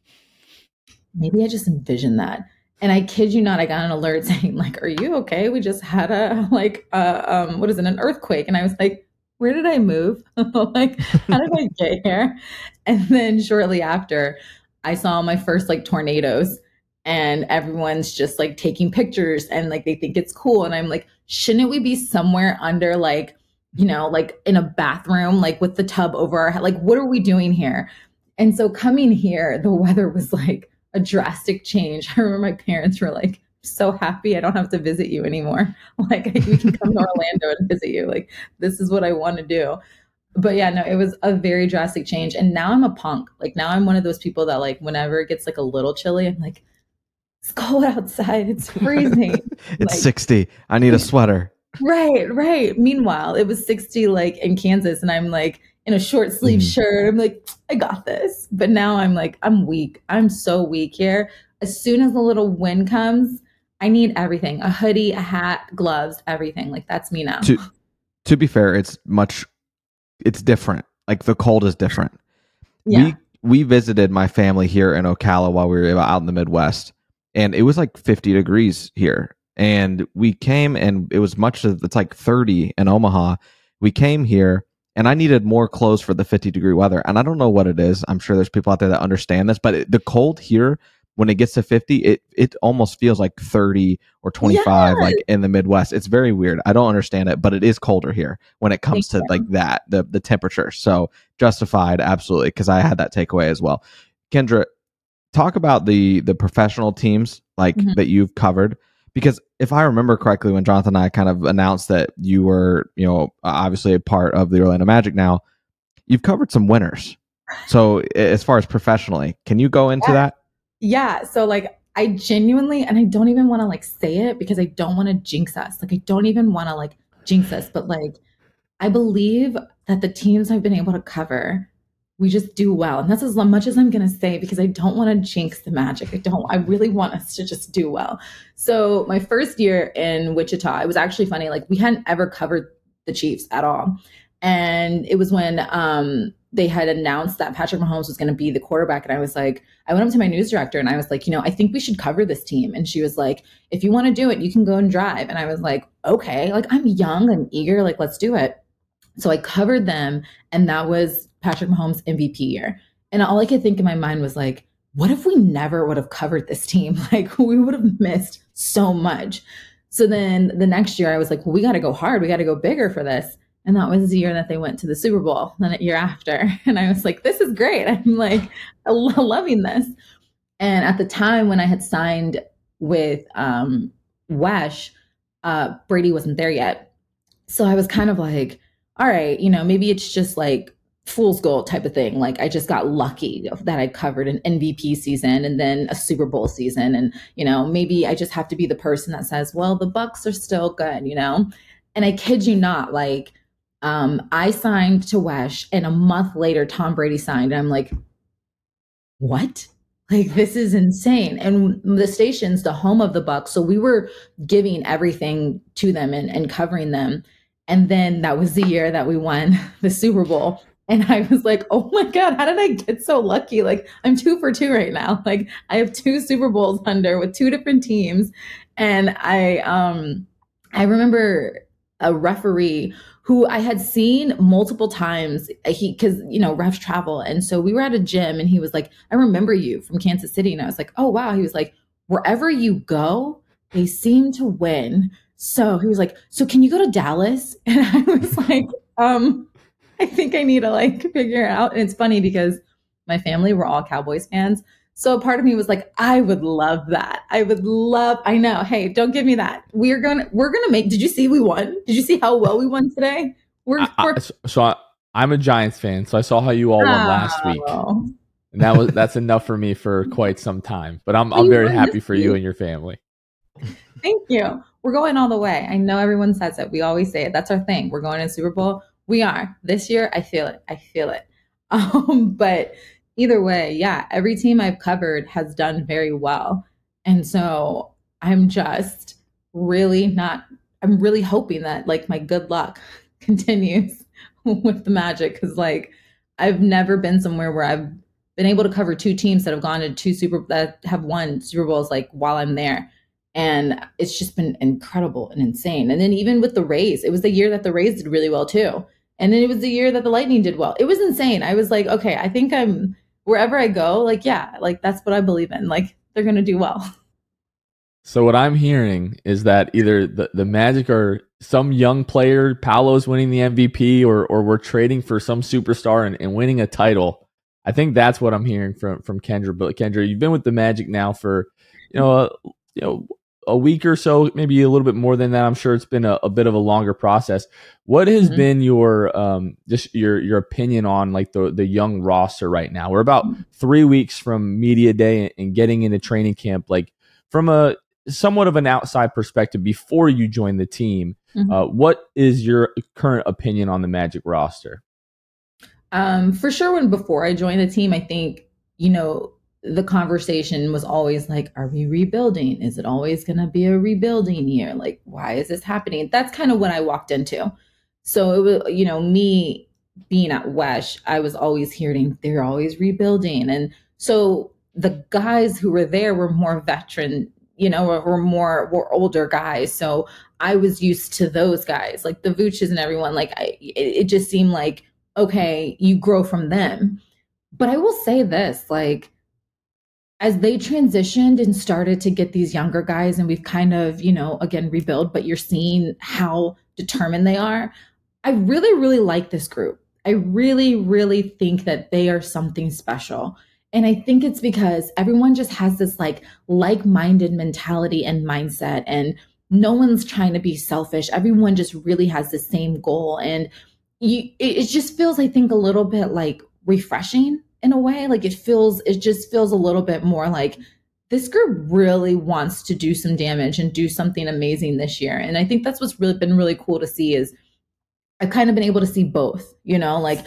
maybe I just envisioned that. And I kid you not, I got an alert saying, like, are you okay? We just had a like uh um what is it, an earthquake. And I was like, where did I move? like, how did I get here? And then shortly after, I saw my first like tornadoes and everyone's just like taking pictures and like they think it's cool. And I'm like, shouldn't we be somewhere under like, you know, like in a bathroom, like with the tub over our head? Like, what are we doing here? And so coming here, the weather was like a drastic change. I remember my parents were like, so happy I don't have to visit you anymore. Like we can come to Orlando and visit you. Like this is what I want to do. But yeah, no, it was a very drastic change. And now I'm a punk. Like now I'm one of those people that like whenever it gets like a little chilly, I'm like, it's cold outside. It's freezing. it's like, 60. I need a sweater. Right, right. Meanwhile, it was 60 like in Kansas, and I'm like in a short sleeve mm. shirt. I'm like, I got this. But now I'm like, I'm weak. I'm so weak here. As soon as the little wind comes, I need everything a hoodie, a hat, gloves, everything. Like that's me now. To, to be fair, it's much, it's different. Like the cold is different. Yeah. We, we visited my family here in Ocala while we were out in the Midwest, and it was like 50 degrees here. And we came, and it was much it's like 30 in Omaha. We came here, and I needed more clothes for the 50 degree weather. And I don't know what it is. I'm sure there's people out there that understand this, but it, the cold here when it gets to 50 it it almost feels like 30 or 25 like in the midwest. It's very weird. I don't understand it but it is colder here when it comes to like that the the temperature. So justified absolutely because i had that takeaway as well. Kendra talk about the the professional teams like mm-hmm. that you've covered because if i remember correctly when jonathan and i kind of announced that you were you know obviously a part of the orlando magic now you've covered some winners so as far as professionally can you go into yeah. that yeah. So like I genuinely, and I don't even want to like say it because I don't want to jinx us. Like I don't even want to like jinx us, but like I believe that the teams I've been able to cover, we just do well. And that's as much as I'm going to say because I don't want to jinx the magic. I don't, I really want us to just do well. So my first year in Wichita, it was actually funny. Like we hadn't ever covered the Chiefs at all. And it was when um, they had announced that Patrick Mahomes was going to be the quarterback. And I was like, I went up to my news director and I was like, you know, I think we should cover this team. And she was like, if you want to do it, you can go and drive. And I was like, okay, like I'm young, I'm eager, like let's do it. So I covered them. And that was Patrick Mahomes MVP year. And all I could think in my mind was like, what if we never would have covered this team? Like we would have missed so much. So then the next year I was like, well, we got to go hard. We got to go bigger for this. And that was the year that they went to the Super Bowl, then a year after. And I was like, this is great. I'm like loving this. And at the time when I had signed with um, WESH, uh, Brady wasn't there yet. So I was kind of like, all right, you know, maybe it's just like fool's gold type of thing. Like I just got lucky that I covered an MVP season and then a Super Bowl season. And, you know, maybe I just have to be the person that says, well, the Bucks are still good, you know? And I kid you not, like um, I signed to WESH, and a month later, Tom Brady signed. And I'm like, what? Like this is insane. And the station's the home of the Bucks, so we were giving everything to them and, and covering them. And then that was the year that we won the Super Bowl. And I was like, oh my God, how did I get so lucky? Like, I'm two for two right now. Like, I have two Super Bowls under with two different teams. And I, um, I remember a referee who I had seen multiple times. He, cause, you know, refs travel. And so we were at a gym and he was like, I remember you from Kansas City. And I was like, oh, wow. He was like, wherever you go, they seem to win. So he was like, so can you go to Dallas? And I was like, um, I think I need to like figure it out. And it's funny because my family were all Cowboys fans. So part of me was like, I would love that. I would love, I know. Hey, don't give me that. We're going to, we're going to make, did you see we won? Did you see how well we won today? We're, I, I, so I, I'm a Giants fan, so I saw how you all won last oh. week. Oh. And that was that's enough for me for quite some time. But I'm I'm very happy for you and your family. Thank you. We're going all the way. I know everyone says it. We always say it. That's our thing. We're going to Super Bowl. We are. This year, I feel it. I feel it. Um, but either way, yeah, every team I've covered has done very well. And so I'm just really not, I'm really hoping that like my good luck continues with the magic. Cause like I've never been somewhere where I've been able to cover two teams that have gone to two Super, that have won Super Bowls like while I'm there and it's just been incredible and insane. And then even with the Rays, it was the year that the Rays did really well too. And then it was the year that the Lightning did well. It was insane. I was like, okay, I think I'm wherever I go, like, yeah, like that's what I believe in. Like they're gonna do well. So what I'm hearing is that either the, the Magic or some young player, Paolo's winning the MVP, or or we're trading for some superstar and, and winning a title. I think that's what I'm hearing from from Kendra. But Kendra, you've been with the Magic now for you know a, you know a week or so, maybe a little bit more than that. I'm sure it's been a, a bit of a longer process. What has Mhm. been your um just your your opinion on like the the young roster right now? We're about three weeks from media day and getting into training camp. Like from a somewhat of an outside perspective before you join the team, Mhm. uh, what is your current opinion on the Magic roster? Um, for sure, when before I joined the team, I think, you know, the conversation was always like, are we rebuilding? Is it always going to be a rebuilding year? Like, why is this happening? That's kind of what I walked into. So it was, you know, me being at WESH, I was always hearing they're always rebuilding. And so the guys who were there were more veteran, you know, were, were more, were older guys. So I was used to those guys, like the Vooches and everyone. Like, I, it, it just seemed like, okay, you grow from them. But I will say this like, as they transitioned and started to get these younger guys, and we've kind of, you know, again, rebuild, but you're seeing how determined they are. I really, really like this group. I really, really think that they are something special. And I think it's because everyone just has this like like minded mentality and mindset, and no one's trying to be selfish. Everyone just really has the same goal. And you, it, it just feels, I think, a little bit like refreshing in a way. Like it feels, it just feels a little bit more like this group really wants to do some damage and do something amazing this year. And I think that's what's really been really cool to see is I've kind of been able to see both, you know, like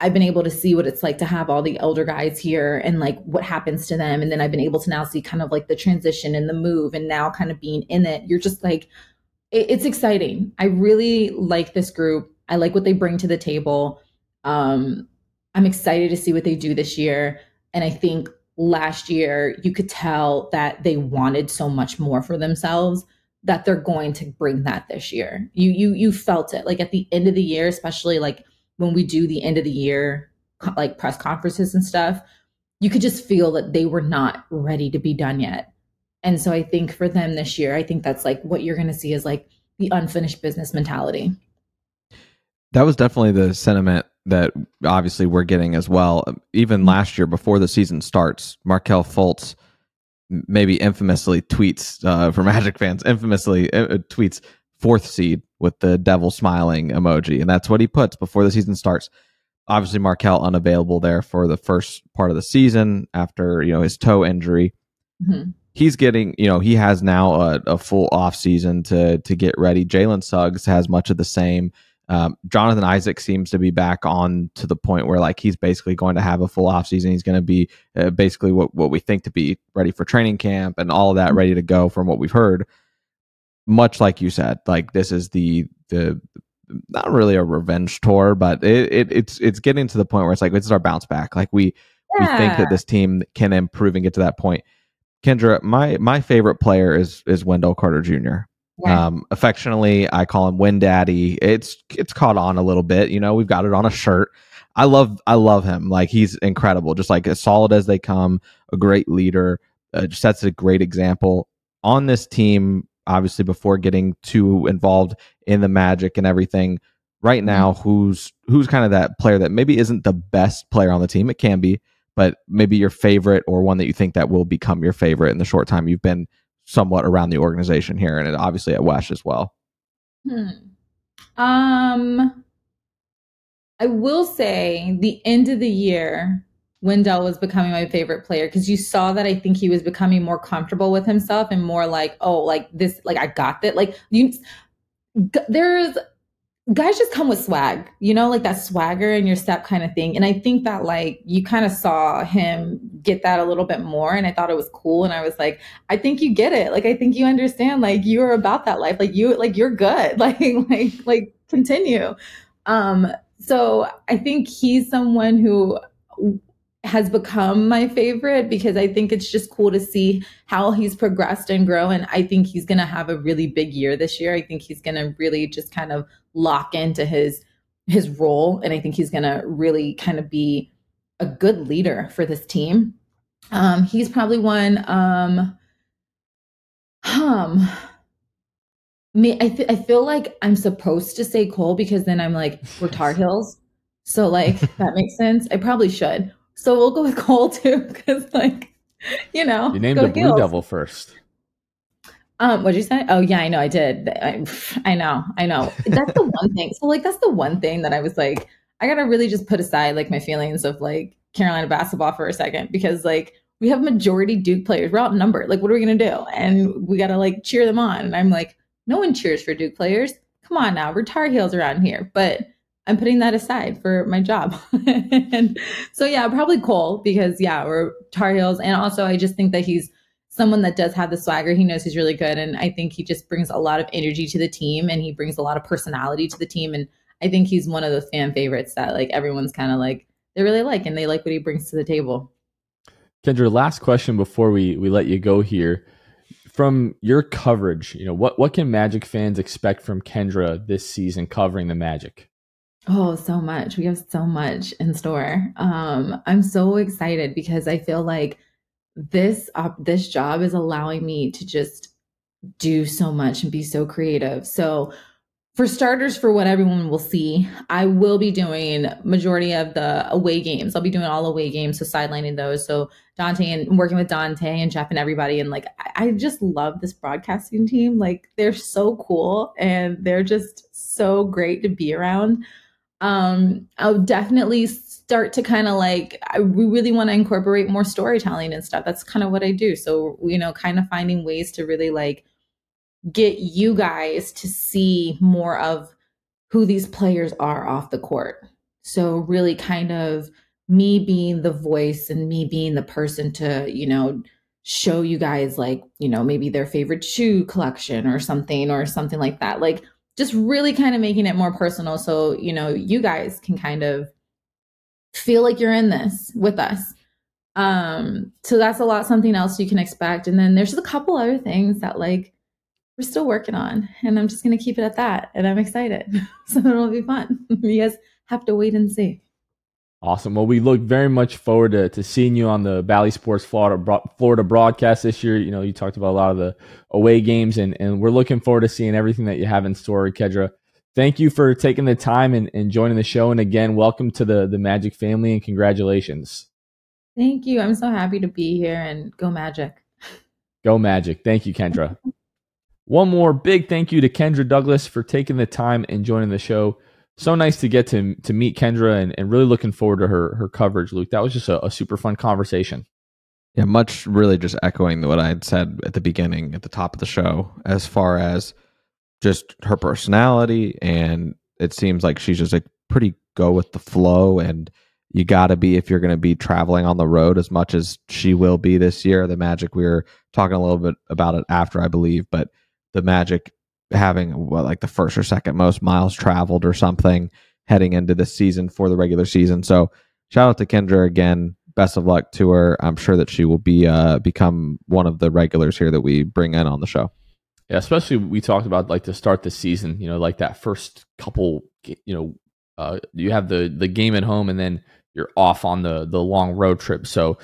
I've been able to see what it's like to have all the elder guys here and like what happens to them. And then I've been able to now see kind of like the transition and the move and now kind of being in it. You're just like, it, it's exciting. I really like this group. I like what they bring to the table. Um, I'm excited to see what they do this year. And I think last year you could tell that they wanted so much more for themselves that they're going to bring that this year. You you you felt it like at the end of the year, especially like when we do the end of the year like press conferences and stuff, you could just feel that they were not ready to be done yet. And so I think for them this year, I think that's like what you're going to see is like the unfinished business mentality. That was definitely the sentiment that obviously we're getting as well. Even last year, before the season starts, Markelle Fultz maybe infamously tweets uh, for Magic fans, infamously uh, uh, tweets fourth seed with the devil smiling emoji, and that's what he puts before the season starts. Obviously, Markelle unavailable there for the first part of the season after you know his toe injury. Mhm. He's getting, you know, he has now a, a full off season to to get ready. Jalen Suggs has much of the same. Um, Jonathan Isaac seems to be back on to the point where like he's basically going to have a full off season. He's going to be uh, basically what what we think to be ready for training camp and all of that ready to go from what we've heard. Much like you said, like this is the the not really a revenge tour, but it, it it's it's getting to the point where it's like this is our bounce back. Like we we think that this team can improve and get to that point. Kendra, my my favorite player is is Wendell Carter Jr. Yeah. Um, affectionately, I call him Win Daddy. It's it's caught on a little bit. You know, we've got it on a shirt. I love I love him. Like he's incredible. Just like as solid as they come. A great leader. Uh, just sets a great example on this team. Obviously, before getting too involved in the magic and everything, right now, who's who's kind of that player that maybe isn't the best player on the team? It can be, but maybe your favorite or one that you think that will become your favorite in the short time you've been somewhat around the organization here, and obviously at WESH as well. Hmm. Um, I will say the end of the year, Wendell was becoming my favorite player because you saw that I think he was becoming more comfortable with himself and more like, oh, like this, like I got that. Like you, there's guys just come with swag, you know, like that swagger in your step kind of thing. And I think that like you kind of saw him get that a little bit more. And I thought it was cool. And I was like, I think you get it. Like I think you understand, like you're about that life. Like you like you're good. Like like like continue. Um, so I think he's someone who has become my favorite because I think it's just cool to see how he's progressed and grow. And I think he's going to have a really big year this year. I think he's going to really just kind of lock into his his role, and I think he's going to really kind of be a good leader for this team. Um, he's probably one. Um, um, me, I, th- I feel like I'm supposed to say Cole because then I'm like we're Tar Heels, so like that makes sense. I probably should. So we'll go with Cole too, because like, you know, You named the Blue Heels. Devil first. Um, what'd you say? Oh yeah, I know, I did. I, I know, I know. That's the one thing. So like, that's the one thing that I was like, I gotta really just put aside like my feelings of like Carolina basketball for a second because like we have majority Duke players. We're outnumbered. Like, what are we gonna do? And we gotta like cheer them on. And I'm like, no one cheers for Duke players. Come on now, we're Tar Heels around here. But I'm putting that aside for my job. and so yeah, probably Cole because yeah, we're Tar Heels. And also I just think that he's someone that does have the swagger. He knows he's really good. And I think he just brings a lot of energy to the team and he brings a lot of personality to the team. And I think he's one of those fan favorites that like everyone's kind of like they really like and they like what he brings to the table. Kendra, last question before we we let you go here. From your coverage, you know what what can Magic fans expect from Kendra this season covering the Magic? Oh, so much. We have so much in store. Um, I'm so excited because I feel like this uh, this job is allowing me to just do so much and be so creative. So for starters, for what everyone will see, I will be doing majority of the away games. I'll be doing all away games, so sidelining those. So Dante and working with Dante and Jeff and everybody, and like I, I just love this broadcasting team. Like they're so cool and they're just so great to be around. Um, I'll definitely start to kind of like I we really want to incorporate more storytelling and stuff. That's kind of what I do. So you know, kind of finding ways to really like get you guys to see more of who these players are off the court. So really kind of me being the voice and me being the person to, you know, show you guys like, you know, maybe their favorite shoe collection or something or something like that. Like just really kind of making it more personal so, you know, you guys can kind of feel like you're in this with us. Um so that's a lot something else you can expect. And then there's just a couple other things that like we're still working on and i'm just going to keep it at that and i'm excited. So it'll be fun. You guys have to wait and see Awesome. Well, we look very much forward to, to seeing you on the Bally Sports Florida Florida broadcast this year. You know, you talked about a lot of the away games, and, and we're looking forward to seeing everything that you have in store, Kedra. Thank you for taking the time and, and joining the show. And again, welcome to the, the Magic family and congratulations. thank you i'm so happy to be here and go magic Go Magic. Thank you, Kendra. One more big thank you to Kendra Douglas for taking the time and joining the show. So nice to get to to meet Kendra and, and really looking forward to her her coverage, Luke. That was just a, a super fun conversation. Yeah, much really just echoing what I had said at the beginning, at the top of the show, as far as just her personality. And it seems like she's just like pretty go with the flow. And you got to be, if you're going to be traveling on the road as much as she will be this year, the Magic, we were talking a little bit about it after, I believe, but the Magic having what, like the first or second most miles traveled or something heading into this season for the regular season. So shout out to Kendra again best of luck to her. I'm sure that she will be uh, become one of the regulars here that we bring in on the show. Yeah, especially we talked about like to start the season, you know, like that first couple, you know, uh, you have the the game at home and then you're off on the the long road trip. So,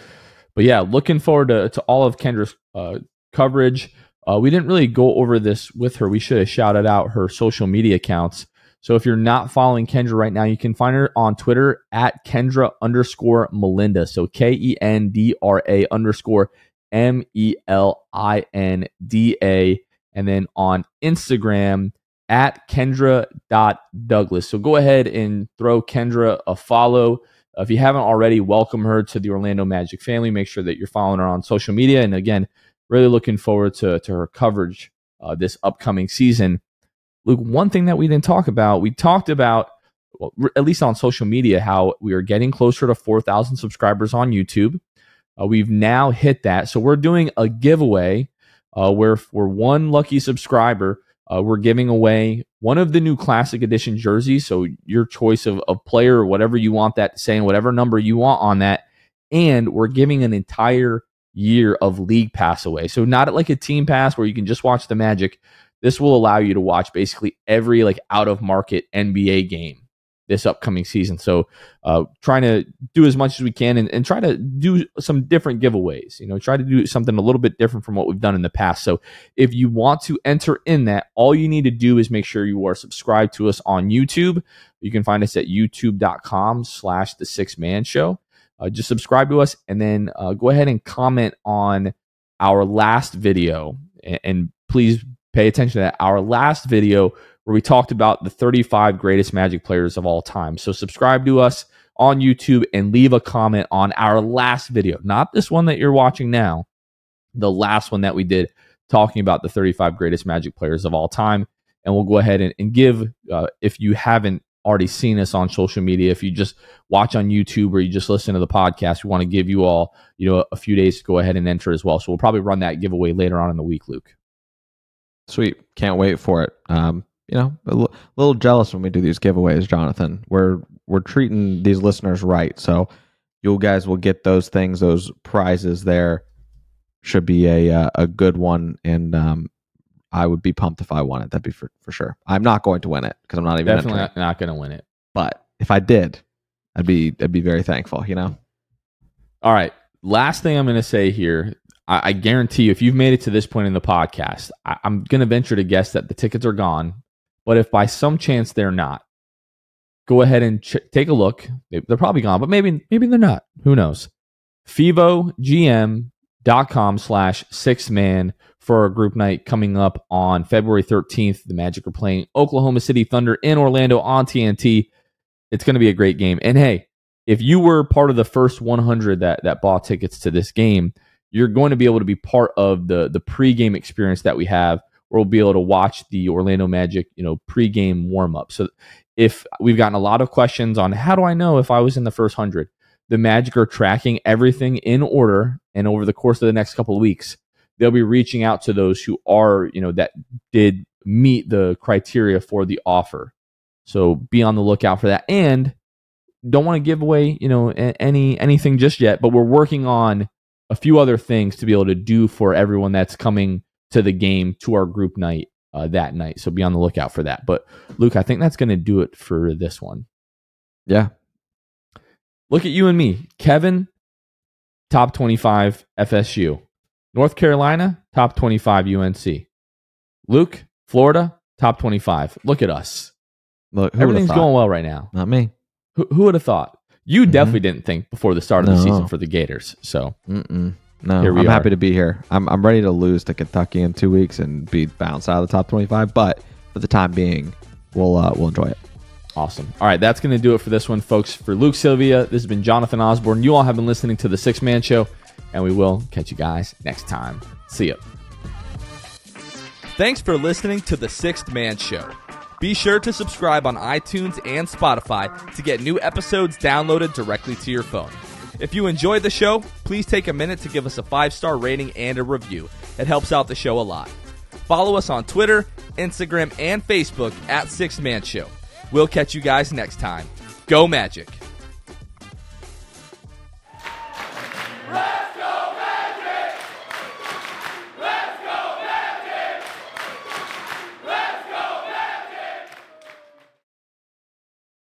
but yeah, looking forward to, to all of Kendra's uh, coverage. Uh, we didn't really go over this with her. We should have shouted out her social media accounts. So if you're not following Kendra right now, you can find her on Twitter at Kendra underscore Melinda. So K E N D R A underscore M E L I N D A. And then on Instagram at Kendra.Douglas. So go ahead and throw Kendra a follow. If you haven't already, welcome her to the Orlando Magic family. Make sure that you're following her on social media. And again, really looking forward to, to her coverage uh, this upcoming season. Luke, one thing that we didn't talk about, we talked about, well, at least on social media, how we are getting closer to 4,000 subscribers on YouTube. Uh, we've now hit that. So we're doing a giveaway uh, where for one lucky subscriber, uh, we're giving away one of the new Classic Edition jerseys. So your choice of, of player, whatever you want that to say, and whatever number you want on that. And we're giving an entire year of league pass away. So not like a team pass where you can just watch the Magic. This will allow you to watch basically every like out of market NBA game this upcoming season. So, uh, trying to do as much as we can and, and try to do some different giveaways. You know, try to do something a little bit different from what we've done in the past. So, if you want to enter in that, all you need to do is make sure you are subscribed to us on YouTube. You can find us at youtube.com/slash The Sixth Man Show. Uh, just subscribe to us and then uh, go ahead and comment on our last video. And, and please pay attention to that. Our last video where we talked about the 35 greatest Magic players of all time. So subscribe to us on YouTube and leave a comment on our last video, not this one that you're watching now, the last one that we did talking about the 35 greatest Magic players of all time. And we'll go ahead and, and give, uh, if you haven't already seen us on social media, if you just watch on YouTube or you just listen to the podcast, we want to give you all, you know, a few days to go ahead and enter as well. So we'll probably run that giveaway later on in the week, Luke. Sweet. Can't wait for it. Um, you know, a l- little jealous when we do these giveaways, Jonathan. We're we're treating these listeners right. So you guys will get those things, those prizes there. Should be a uh, a good one, and um, I would be pumped if I won it. That'd be for, for sure. I'm not going to win it because I'm not even Definitely entering. not, going to win it. But if I did, I'd be I'd be very thankful. You know. All right. Last thing I'm going to say here. I, I guarantee you, if you've made it to this point in the podcast, I, I'm going to venture to guess that the tickets are gone. But if by some chance they're not, go ahead and ch- take a look. They- They're probably gone, but maybe maybe they're not. Who knows? FevoGM.com slash six man for a group night coming up on February 13th. The Magic are playing Oklahoma City Thunder in Orlando on TNT. It's going to be a great game. And hey, if you were part of the first 100 that that bought tickets to this game, you're going to be able to be part of the the pregame experience that we have where we'll be able to watch the Orlando Magic, you know, pregame warm up. So if we've gotten a lot of questions on how do I know if I was in the first 100, the Magic are tracking everything in order and over the course of the next couple of weeks, they'll be reaching out to those who are, you know, that did meet the criteria for the offer. So be on the lookout for that and don't want to give away, you know, any anything just yet, but we're working on a few other things to be able to do for everyone that's coming to the game to our group night uh, that night. So be on the lookout for that. But Luke, I think that's going to do it for this one. Yeah. Look at you and me, Kevin, top twenty-five FSU, North Carolina, top twenty-five UNC, Luke, Florida, top twenty-five. Look at us. Look, who Everything's going well right now. Not me. Who, who would have thought? You Mhm. definitely didn't think before the start of the season for the Gators. So Mm-mm. No, Here we I'm are. happy to be here. I'm I'm ready to lose to Kentucky in two weeks and be bounced out of the top 25. But for the time being, we'll uh, we'll enjoy it. Awesome. All right, that's going to do it for this one, folks. For Luke Sylvia, this has been Jonathan Osborne. You all have been listening to the Sixth Man Show, and we will catch you guys next time. See ya. Thanks for listening to The Sixth Man Show. Be sure to subscribe on iTunes and Spotify to get new episodes downloaded directly to your phone. If you enjoyed the show, please take a minute to give us a five star rating and a review. It helps out the show a lot. Follow us on Twitter, Instagram, and Facebook at Sixth Man Show. We'll catch you guys next time. Go Magic!